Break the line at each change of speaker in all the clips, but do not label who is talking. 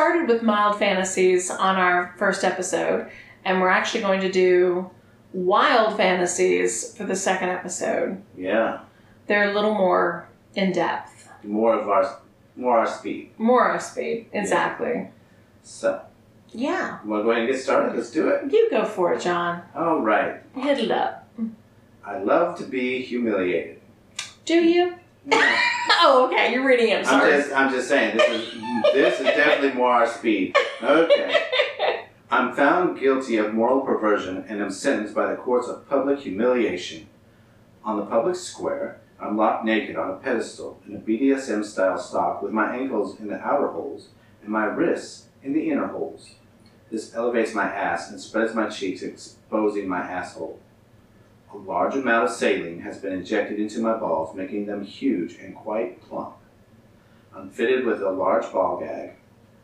started with mild fantasies on our first episode, and we're actually going to do wild fantasies for the second episode.
Yeah.
They're a little more in depth,
More of our, more our speed.
more our speed. Exactly.
So,
Yeah.
want to go ahead and get started? Let's do it.
You go for it, John.
All right.
Hit it up.
I love to be humiliated.
Do you? Oh, okay. You're reading it.
I'm
Sorry.
just, I'm just saying, this is, this is definitely more our speed. Okay. I'm found guilty of moral perversion and am sentenced by the courts of public humiliation. On the public square, I'm locked naked on a pedestal in a BDSM style stock with my ankles in the outer holes and my wrists in the inner holes. This elevates my ass and spreads my cheeks, exposing my asshole. A large amount of saline has been injected into my balls, making them huge and quite plump. I'm fitted with a large ball gag.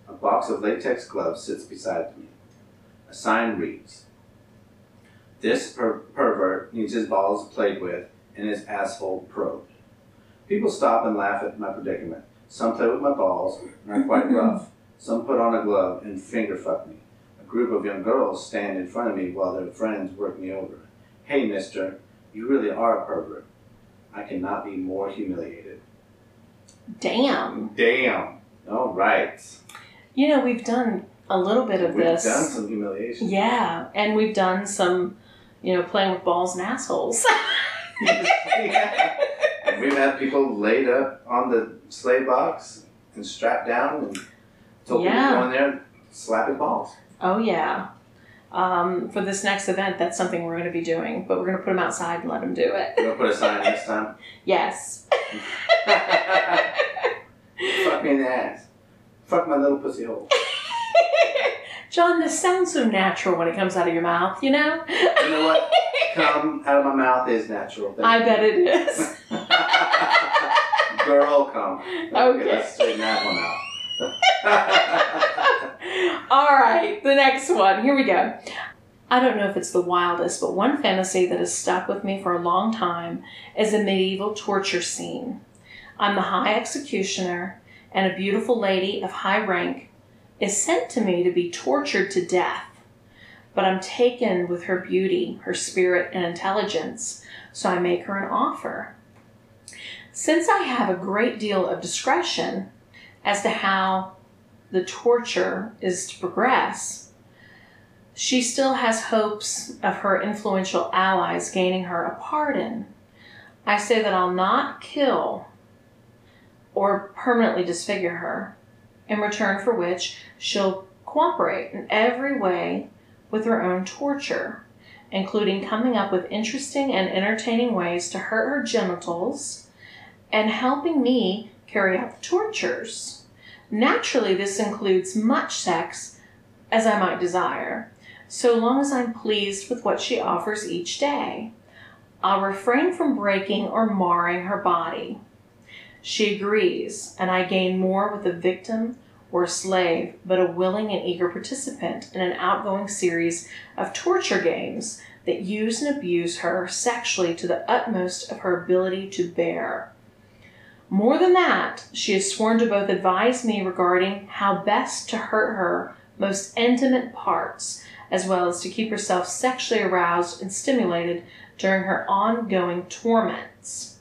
A box of latex gloves sits beside me. A sign reads This per- pervert needs his balls played with and his asshole probed. People stop and laugh at my predicament. Some play with my balls and are quite rough. Some put on a glove and finger fuck me. A group of young girls stand in front of me while their friends work me over. Hey, mister, you really are a pervert. I cannot be more humiliated.
Damn.
Damn. All right.
You know, we've done a little bit of this.
We've done some humiliation.
Yeah, and we've done some, you know, playing with balls and assholes.
yeah. And we've had people laid up on the sleigh box and strapped down and told
Yeah.
people to go in there slapping balls.
oh yeah. Um, for this next event, that's something we're going to be doing, but we're going to put them outside and let them do it.
You're gonna put a sign next time.
Yes.
Fuck me in the ass. Fuck my little pussy hole.
John, this sounds so natural when it comes out of your mouth, you know?
You know what? Come out of my mouth is natural. Thank
I
you.
bet it is.
Girl, come.
Okay.
let's straighten that one out.
All right, the next one. Here we go. I don't know if it's the wildest, but one fantasy that has stuck with me for a long time is a medieval torture scene. I'm the high executioner, and a beautiful lady of high rank is sent to me to be tortured to death. But I'm taken with her beauty, her spirit, and intelligence, so I make her an offer. Since I have a great deal of discretion as to how the torture is to progress, she still has hopes of her influential allies gaining her a pardon. I say that I'll not kill or permanently disfigure her, in return for which she'll cooperate in every way with her own torture, including coming up with interesting and entertaining ways to hurt her genitals and helping me carry out the tortures. Naturally, this includes much sex as I might desire, so long as I'm pleased with what she offers each day. I'll refrain from breaking or marring her body. She agrees, and I gain more with a victim or a slave, but a willing and eager participant in an outgoing series of torture games that use and abuse her sexually to the utmost of her ability to bear. More than that, she has sworn to both advise me regarding how best to hurt her most intimate parts, as well as to keep herself sexually aroused and stimulated during her ongoing torments.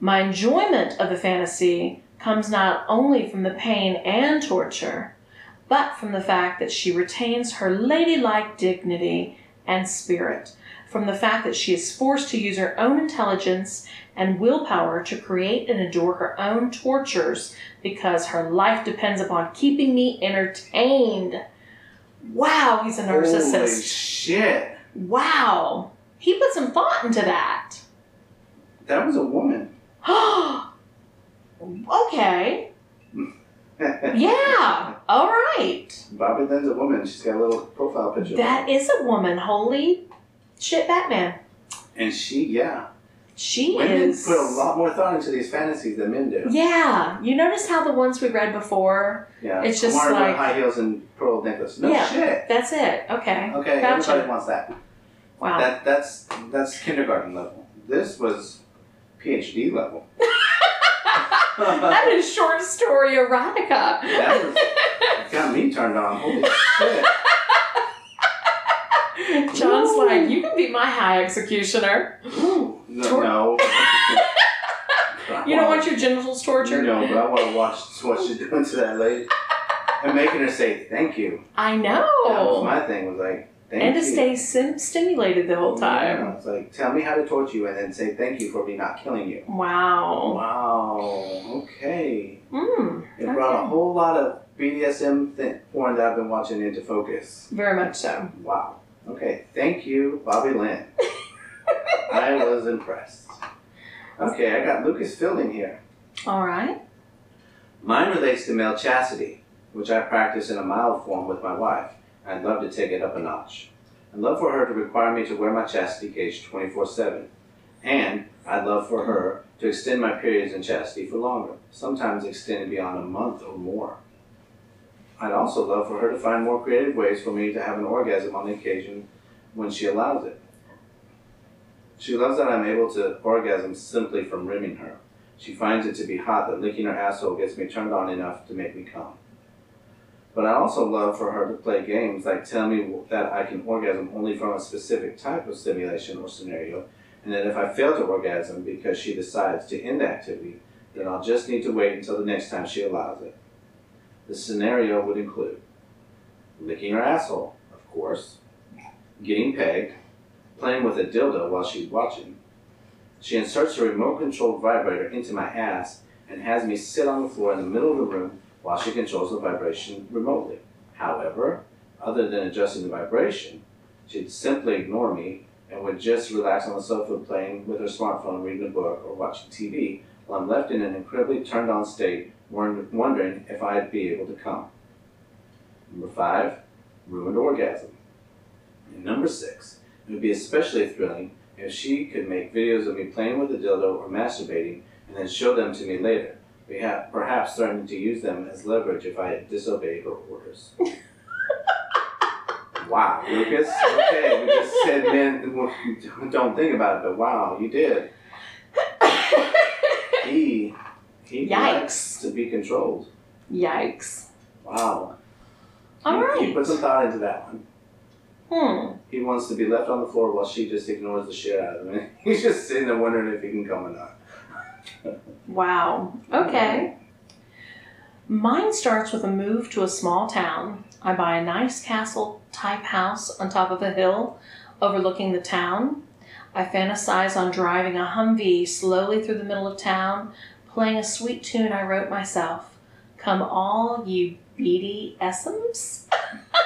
My enjoyment of the fantasy comes not only from the pain and torture, but from the fact that she retains her ladylike dignity and spirit, from the fact that she is forced to use her own intelligence and willpower to create and endure her own tortures because her life depends upon keeping me entertained. Wow, he's a narcissist.
Holy shit.
Wow. He put some thought into that.
That was a woman.
okay. Yeah. All right.
Bobby Lynn's a woman. She's got a little profile picture.
That is a woman. Holy shit, Batman.
and she, yeah.
She
Women
is.
put a lot more thought into these fantasies than men do.
Yeah. You notice how the ones we read before,
Yeah.
It's just
Margaret
like-
high heels and pearl necklace. No
Yeah.
shit.
that's it. Okay.
Okay,
Gotcha.
everybody wants that.
Wow.
That that's that's kindergarten level. This was PhD level.
that is short story erotica.
That was got me turned on. Holy shit!
John's
Woo.
like, you can be my high executioner.
No,
Tor-
no.
You don't want your genitals tortured?
No, but I want to watch what she's doing to that lady and making her say thank you.
I know.
That was
know.
my thing. Was like thank
And
you.
to stay sim- stimulated the whole time.
Yeah, it's like tell me how to torture you and then say thank you for me not killing you.
Wow.
Wow. Okay.
Mm,
It brought a whole lot of BDSM th- porn that I've been watching into focus.
very much so.
Wow. Okay. Thank you, Bobby Lynn. I was impressed. Okay, I got Lucas Fielding here.
All right.
Mine relates to male chastity, which I practice in a mild form with my wife. I'd love to take it up a notch. I'd love for her to require me to wear my chastity cage 24 7. And I'd love for her to extend my periods in chastity for longer, sometimes extending beyond a month or more. I'd also love for her to find more creative ways for me to have an orgasm on the occasion when she allows it. She loves that I'm able to orgasm simply from rimming her. She finds it to be hot that licking her asshole gets me turned on enough to make me come. But I also love for her to play games like tell me that I can orgasm only from a specific type of stimulation or scenario, and that if I fail to orgasm because she decides to end the activity, then I'll just need to wait until the next time she allows it. The scenario would include licking her asshole, of course, getting pegged, playing with a dildo while she's watching. She inserts a remote controlled vibrator into my ass and has me sit on the floor in the middle of the room while she controls the vibration remotely. However, other than adjusting the vibration, she'd simply ignore me and would just relax on the sofa playing with her smartphone, reading a book, or watching TV while I'm left in an incredibly turned on state, wondering if I'd be able to come. Number five, ruined orgasm. And number six, it would be especially thrilling if she could make videos of me playing with a dildo or masturbating and then show them to me later, perhaps threatening to use them as leverage if I disobeyed her orders. wow, Lucas. Okay, we just said, man, don't think about it, but wow, you did. E.
Yikes.
to be controlled.
Yikes.
Wow.
All
he,
right.
He put some thought into that one.
Hmm.
He wants to be left on the floor while she just ignores the shit out of him. He's just sitting there wondering if he can come or not.
wow. Okay. Mine starts with a move to a small town. I buy a nice castle type house on top of a hill overlooking the town. I fantasize on driving a Humvee slowly through the middle of town playing a sweet tune I wrote myself. Come all you BDSMs.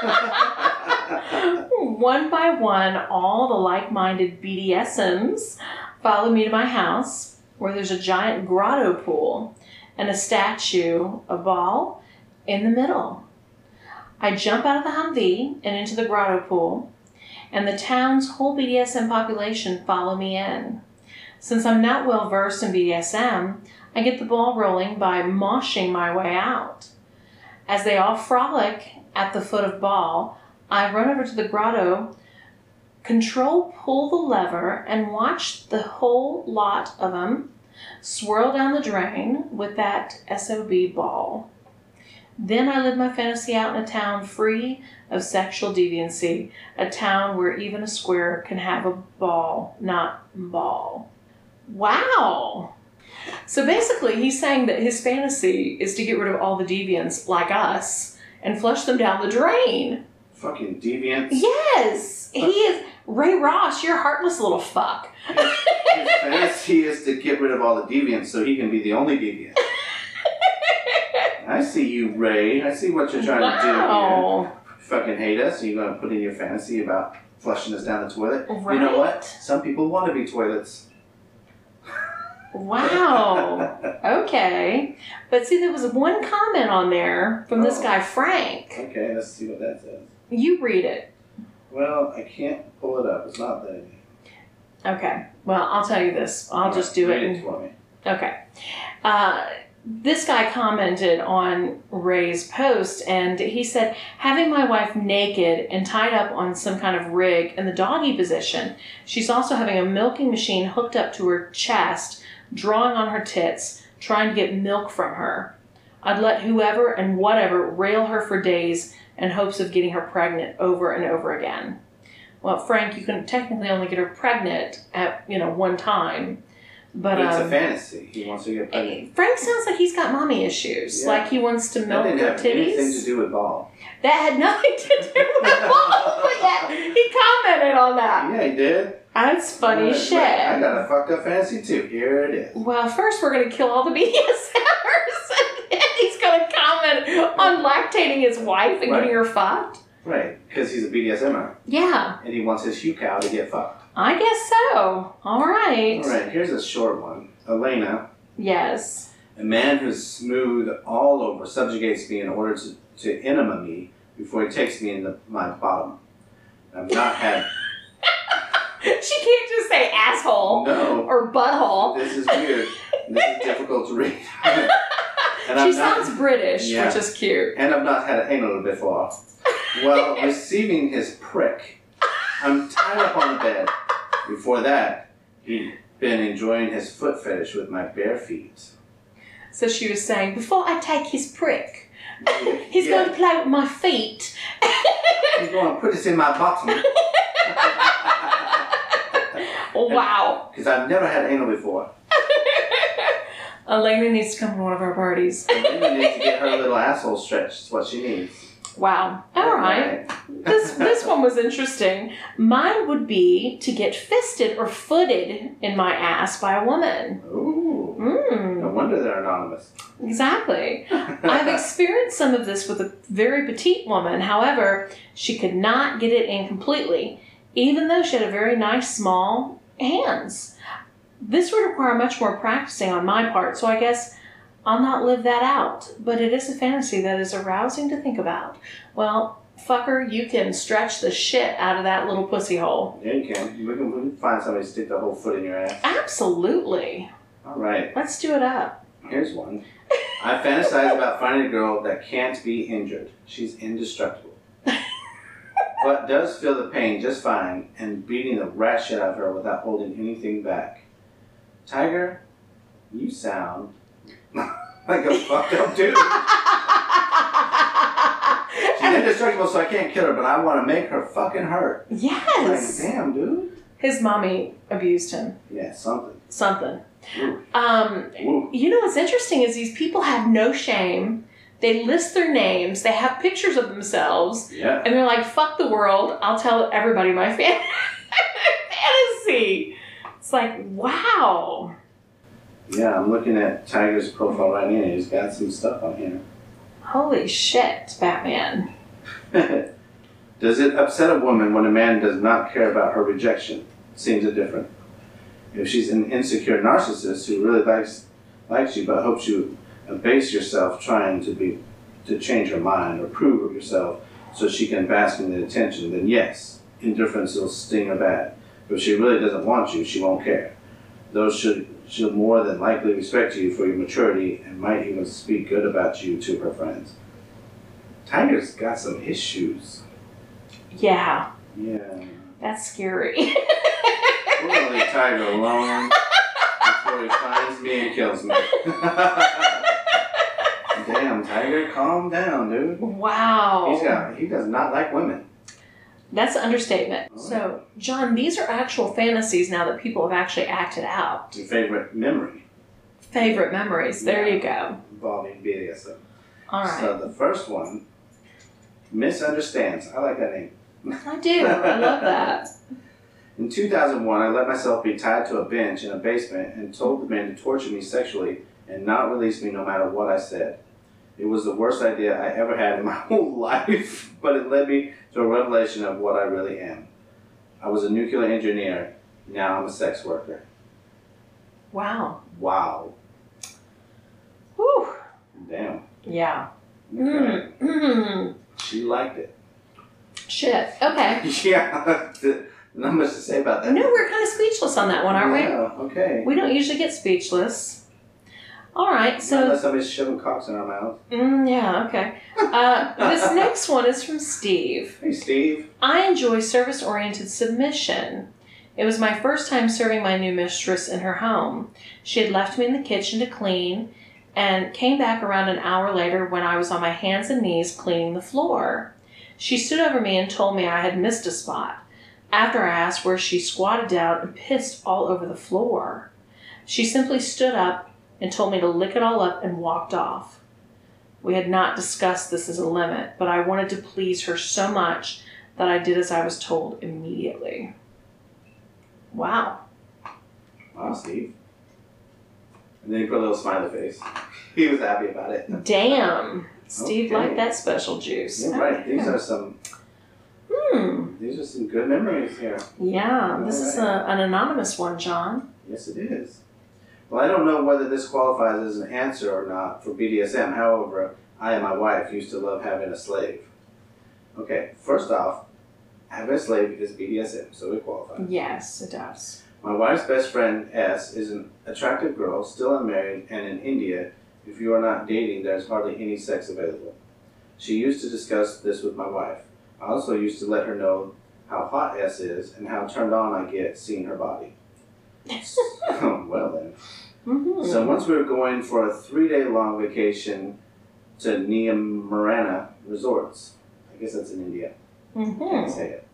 one by one, all the like minded BDSMs follow me to my house where there's a giant grotto pool and a statue, a ball, in the middle. I jump out of the Humvee and into the grotto pool, and the town's whole BDSM population follow me in. Since I'm not well versed in BDSM, I get the ball rolling by moshing my way out. As they all frolic at the foot of ball, I run over to the grotto, control pull the lever, and watch the whole lot of them swirl down the drain with that SOB ball. Then I live my fantasy out in a town free of sexual deviancy, a town where even a square can have a ball, not ball. Wow! So basically, he's saying that his fantasy is to get rid of all the deviants like us and flush them down the drain.
Fucking deviants.
Yes! He is. Ray Ross, you're a heartless little fuck.
His fantasy is to get rid of all the deviants so he can be the only deviant. I see you, Ray. I see what you're trying to do here. You fucking hate us, and you're gonna put in your fantasy about flushing us down the toilet.
Right?
You know what? Some people want to be toilets.
Wow. Okay. But see, there was one comment on there from this
Oh.
guy, Frank.
okay, let's see what that says.
You read it.
Well, I can't pull it up. It's not me.
Okay. Well, I'll tell you this. I'll just do it.
Read
and-
it for me.
Okay. Uh, this guy commented on Ray's post and he said, having my wife naked and tied up on some kind of rig in the doggy position. She's also having a milking machine hooked up to her chest, drawing on her tits, trying to get milk from her. I'd let whoever and whatever rail her for days in hopes of getting her pregnant over and over again. Well, Frank, you can technically only get her pregnant at, you know, one time. But,
But it's
um,
a fantasy. He wants to get pregnant.
Frank sounds like he's got mommy issues.
Yeah.
Like he wants to milk her
have anything to do with ball.
That had nothing to do with ball, but yet he commented on that.
Yeah, he did.
That's funny shit.
I got a fucked up fantasy too. Here it is.
Well, first we're gonna kill all the BDSMers, and then he's gonna comment on lactating his wife and
Right.
getting her fucked.
Right, because he's a BDSMer
Yeah,
and he wants his hucow to get fucked.
I guess so. All right.
All right, here's a short one. Elena,
Yes.
a man who's smooth all over, subjugates me in order to, to enema me before he takes me in the, my bottom. I've not had.
She can't just say asshole
No,
or butthole.
this is weird. This is difficult to read. and
She
I've not-
sounds British,
Yeah.
which is cute.
and I've not had anal before. While receiving his prick, I'm tied up on the bed. Before that, he'd been enjoying his foot fetish with my bare feet.
So she was saying, before I take his prick, he's
Yeah.
going to play with my feet.
He's going to put this in my bottom.
Oh, wow.
Because I've never had anal before.
Elena needs to come to one of our parties.
And then we need to get her little asshole stretched. Is what she needs.
Wow. All right. This this one was interesting. Mine would be to get fisted or footed in my ass by a woman.
Ooh. No
Mm,
wonder they're anonymous.
exactly. I've experienced some of this with a very petite woman. However, she could not get it in completely, even though she had a very nice small hands. This would require much more practicing on my part, so I guess I'll not live that out. But it is a fantasy that is arousing to think about. Well, fucker, you can stretch the shit out of that little pussy hole.
Yeah, you can. We can, we can find somebody to stick the whole foot in your ass.
Absolutely.
All right.
Let's do it up.
Here's one. I fantasize about finding a girl that can't be injured. She's indestructible. but does feel the pain just fine and beating the rat shit out of her without holding anything back. Tiger, you sound like a fucked up dude. She's indestructible, so I can't kill her, but I want to make her fucking hurt.
yes.
Like, damn, dude.
His mommy abused him.
Yeah, something.
Something.
Ooh.
Um,
Ooh.
you know what's interesting is these people have no shame. They list their names. They have pictures of themselves,
Yeah.
and they're like, "Fuck the world! I'll tell everybody my fan- fantasy." It's like, wow.
Yeah, I'm looking at Tiger's profile right now. He's got some stuff on here.
Holy shit, Batman.
does it upset a woman when a man does not care about her rejection? Seems a different. If she's an insecure narcissist who really likes likes you but hopes you abase yourself trying to be to change her mind or prove yourself so she can bask in the attention, then yes, indifference will sting her bad. But if she really doesn't want you, she won't care. Those should she'll more than likely respect you for your maturity and might even speak good about you to her friends. Tiger's got some issues.
Yeah,
Yeah.
that's scary.
We're gonna leave Tiger alone before he finds me and kills me. Damn, Tiger, calm down, dude.
wow.
He's got he does not like women.
That's an understatement. So, John, these are actual fantasies now that people have actually acted out.
Your favorite memory
Favorite memories. There you go.
involving BDSM.
All right.
So the first one misunderstands. I like that name.
I do. I love that.
In 2001, I let myself be tied to a bench in a basement and told the man to torture me sexually and not release me no matter what I said. It was the worst idea I ever had in my whole life, but it led me to a revelation of what I really am. I was a nuclear engineer, now I'm a sex worker.
Wow.
Wow.
Whew.
Damn.
Yeah.
Okay.
Mm.
She liked it.
Shit. Okay.
yeah. Not much to say about that.
No, we're kind of speechless on that one, aren't we?
Yeah, okay.
we? We don't usually get speechless. All right. So
Unless somebody's shoving cocks in our mouth.
Mm, yeah, okay. Uh, this next one is from Steve.
Hey, Steve.
I enjoy service oriented submission. It was my first time serving my new mistress in her home. She had left me in the kitchen to clean and came back around an hour later when I was on my hands and knees cleaning the floor. She stood over me and told me I had missed a spot. After I asked where she squatted down and pissed all over the floor. She simply stood up and told me to lick it all up and walked off. We had not discussed this as a limit, but I wanted to please her so much that I did as I was told immediately. Wow.
Wow, Steve. And then he put a little smiley face. He was happy about it.
Damn. Steve
Okay.
liked that special juice.
You're right. These are some.
Hmm.
These are some good memories here.
Yeah, this is a, an anonymous one, John.
Yes, it is. Well, I don't know whether this qualifies as an answer or not for BDSM. However, I and my wife used to love having a slave. Okay, first off, having a slave is BDSM, so it qualifies.
Yes, it does.
My wife's best friend, S, is an attractive girl, still unmarried, and in India, if you are not dating, there's hardly any sex available. She used to discuss this with my wife. I also used to let her know how hot S is and how turned on I get seeing her body. well then.
Mm-hmm.
So once we were going for a three day long vacation to Niamarana Resorts. I guess that's in India. Can't
mm-hmm.
say it.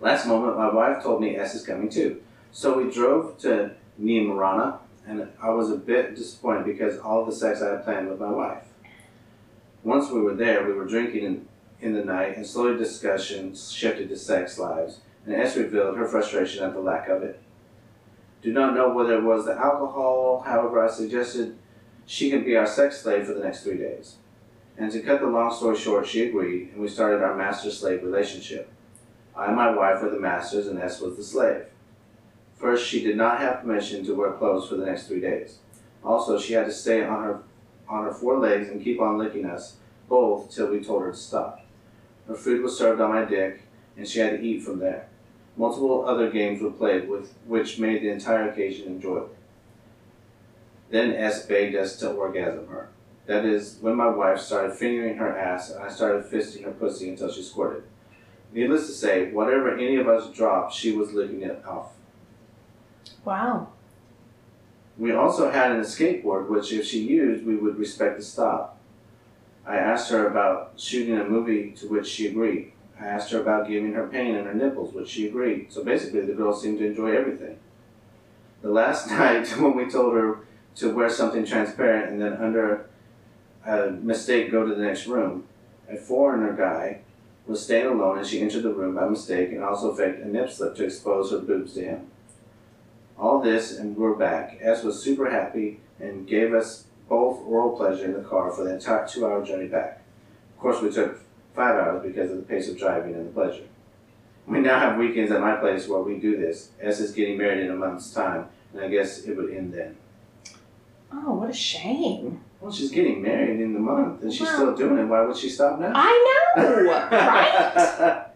Last moment, my wife told me S is coming too. So we drove to Niamarana, and I was a bit disappointed because all the sex I had planned with my wife. Once we were there, we were drinking in, in the night, and slowly discussions shifted to sex lives, and S revealed her frustration at the lack of it. Do not know whether it was the alcohol, however, I suggested she can be our sex slave for the next three days. And to cut the long story short, she agreed, and we started our master slave relationship. I and my wife were the masters, and S was the slave. First, she did not have permission to wear clothes for the next three days. Also, she had to stay on her on her four legs and keep on licking us both till we told her to stop. Her food was served on my dick, and she had to eat from there. Multiple other games were played, with which made the entire occasion enjoyable. Then S begged us to orgasm her. That is, when my wife started fingering her ass and I started fisting her pussy until she squirted. Needless to say, whatever any of us dropped, she was licking it off.
Wow.
We also had an escape skateboard, which if she used, we would respect the stop. I asked her about shooting a movie, to which she agreed. I asked her about giving her pain in her nipples, which she agreed. So basically, the girl seemed to enjoy everything. The last night, when we told her to wear something transparent and then under a mistake go to the next room, a foreigner guy was staying alone and she entered the room by mistake and also faked a nip slip to expose her boobs to him. All this and we're back. S was super happy and gave us both oral pleasure in the car for the entire two hour journey back. Of course, we took five hours because of the pace of driving and the pleasure. We now have weekends at my place where we do this. S is getting married in a month's time, and I guess it would end then.
Oh, what a shame.
Well, she's getting married in the month and she's still doing it. Why would she stop now?
I know, right?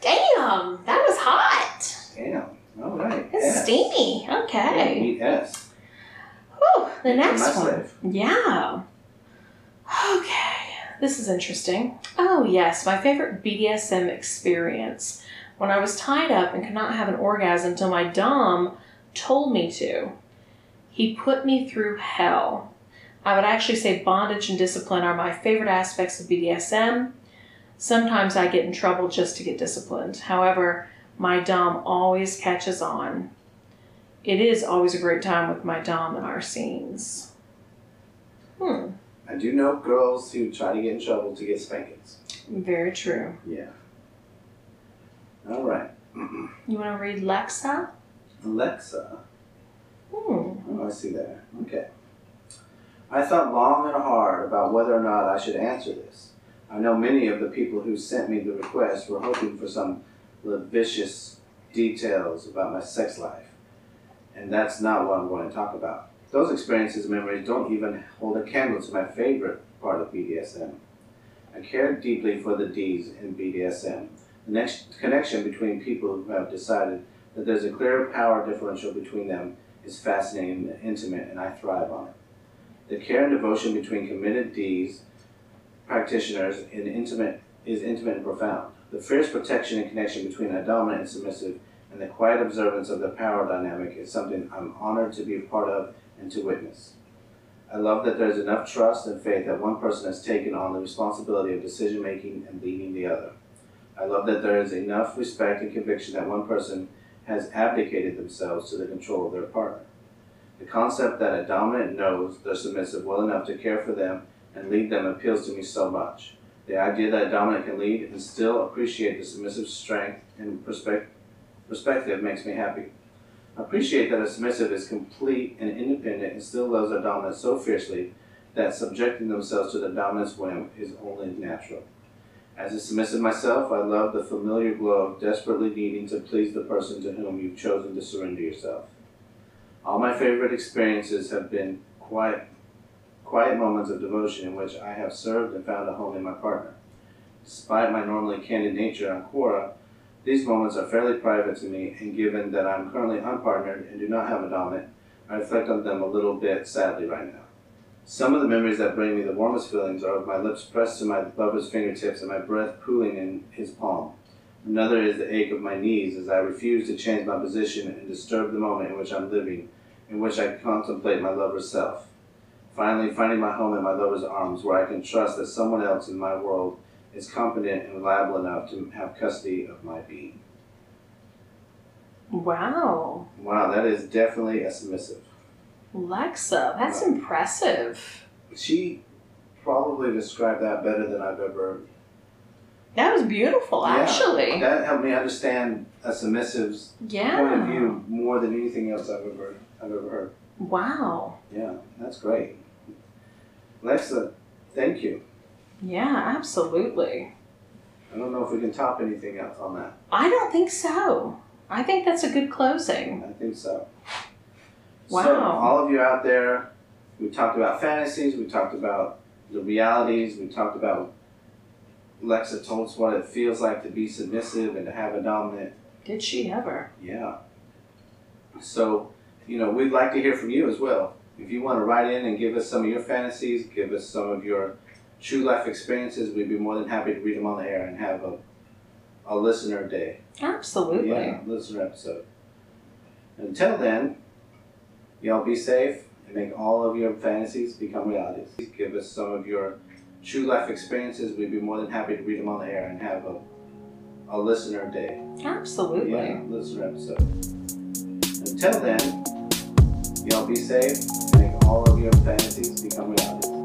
Damn, that was hot.
Damn. All right.
It's
S.
steamy.
Yeah,
Okay.
meet S.
Whew, the next one. Yeah. Okay. This is interesting. Oh, yes, my favorite BDSM experience. When I was tied up and could not have an orgasm until my Dom told me to. He put me through hell. I would actually say bondage and discipline are my favorite aspects of BDSM. Sometimes I get in trouble just to get disciplined. However, my Dom always catches on. It is always a great time with my Dom in our scenes. Hmm,
I do know girls who try to get in trouble to get spankings.
very true.
Yeah. All right.
You want to read Lexa?
Alexa.
Hmm.
Oh, I see that. Okay. I thought long and hard about whether or not I should answer this. I know many of the people who sent me the request were hoping for some lascivious details about my sex life. And that's not what I'm going to talk about. Those experiences and memories don't even hold a candle to my favorite part of BDSM. I care deeply for the D's in BDSM, the next connection between people who have decided that there's a clear power differential between them is fascinating and intimate, and I thrive on it. The care and devotion between committed D's practitioners in intimate is intimate and profound. The fierce protection and connection between a dominant and submissive and the quiet observance of the power dynamic is something I'm honored to be a part of and to witness. I love that there's enough trust and faith that one person has taken on the responsibility of decision making and leading the other. I love that there is enough respect and conviction that one person has abdicated themselves to the control of their partner. The concept that a dominant knows their submissive well enough to care for them and lead them appeals to me so much. The idea that a dominant can lead and still appreciate the submissive strength and perspective makes me happy. Appreciate that a submissive is complete and independent and still loves their dominant so fiercely that subjecting themselves to the dominant's whim is only natural. As a submissive myself, I love the familiar glow of desperately needing to please the person to whom you've chosen to surrender yourself. All my favorite experiences have been quiet, quiet moments of devotion in which I have served and found a home in my partner. Despite my normally candid nature on Quora, these moments are fairly private to me, and given that I'm currently unpartnered and do not have a dominant, I reflect on them a little bit sadly right now. Some of the memories that bring me the warmest feelings are of my lips pressed to my lover's fingertips and my breath pooling in his palm. Another is the ache of my knees as I refuse to change my position and disturb the moment in which I'm living, in which I contemplate my lover's self. Finally, finding my home in my lover's arms, where I can trust that someone else in my world is competent and reliable enough to have custody of my being.
Wow.
Wow, that is definitely a submissive.
Lexa, that's impressive.
She probably described that better than I've ever.
That was beautiful,
Yeah.
actually.
That helped me understand a submissive's
Yeah.
point of view more than anything else I've ever I've ever heard.
Wow.
Yeah, that's great. Lexa, thank you.
Yeah, absolutely.
I don't know if we can top anything else on that.
I don't think so. I think that's a good closing.
I think so.
Wow.
So, all of you out there, we talked about fantasies, we talked about the realities, we talked about Lexa told us what it feels like to be submissive and to have a dominant.
Did she ever?
Yeah. So, you know, we'd like to hear from you as well. If you want to write in and give us some of your fantasies, give us some of your true life experiences, we'd be more than happy to read them on the air and have a, a listener day.
Absolutely.
Yeah, listener episode. Until then, y'all be safe and make all of your fantasies become realities. Give us some of your true life experiences. We'd be more than happy to read them on the air and have a, a listener day.
Absolutely.
Yeah, listener episode. Until then, y'all be safe and make all of your fantasies become realities.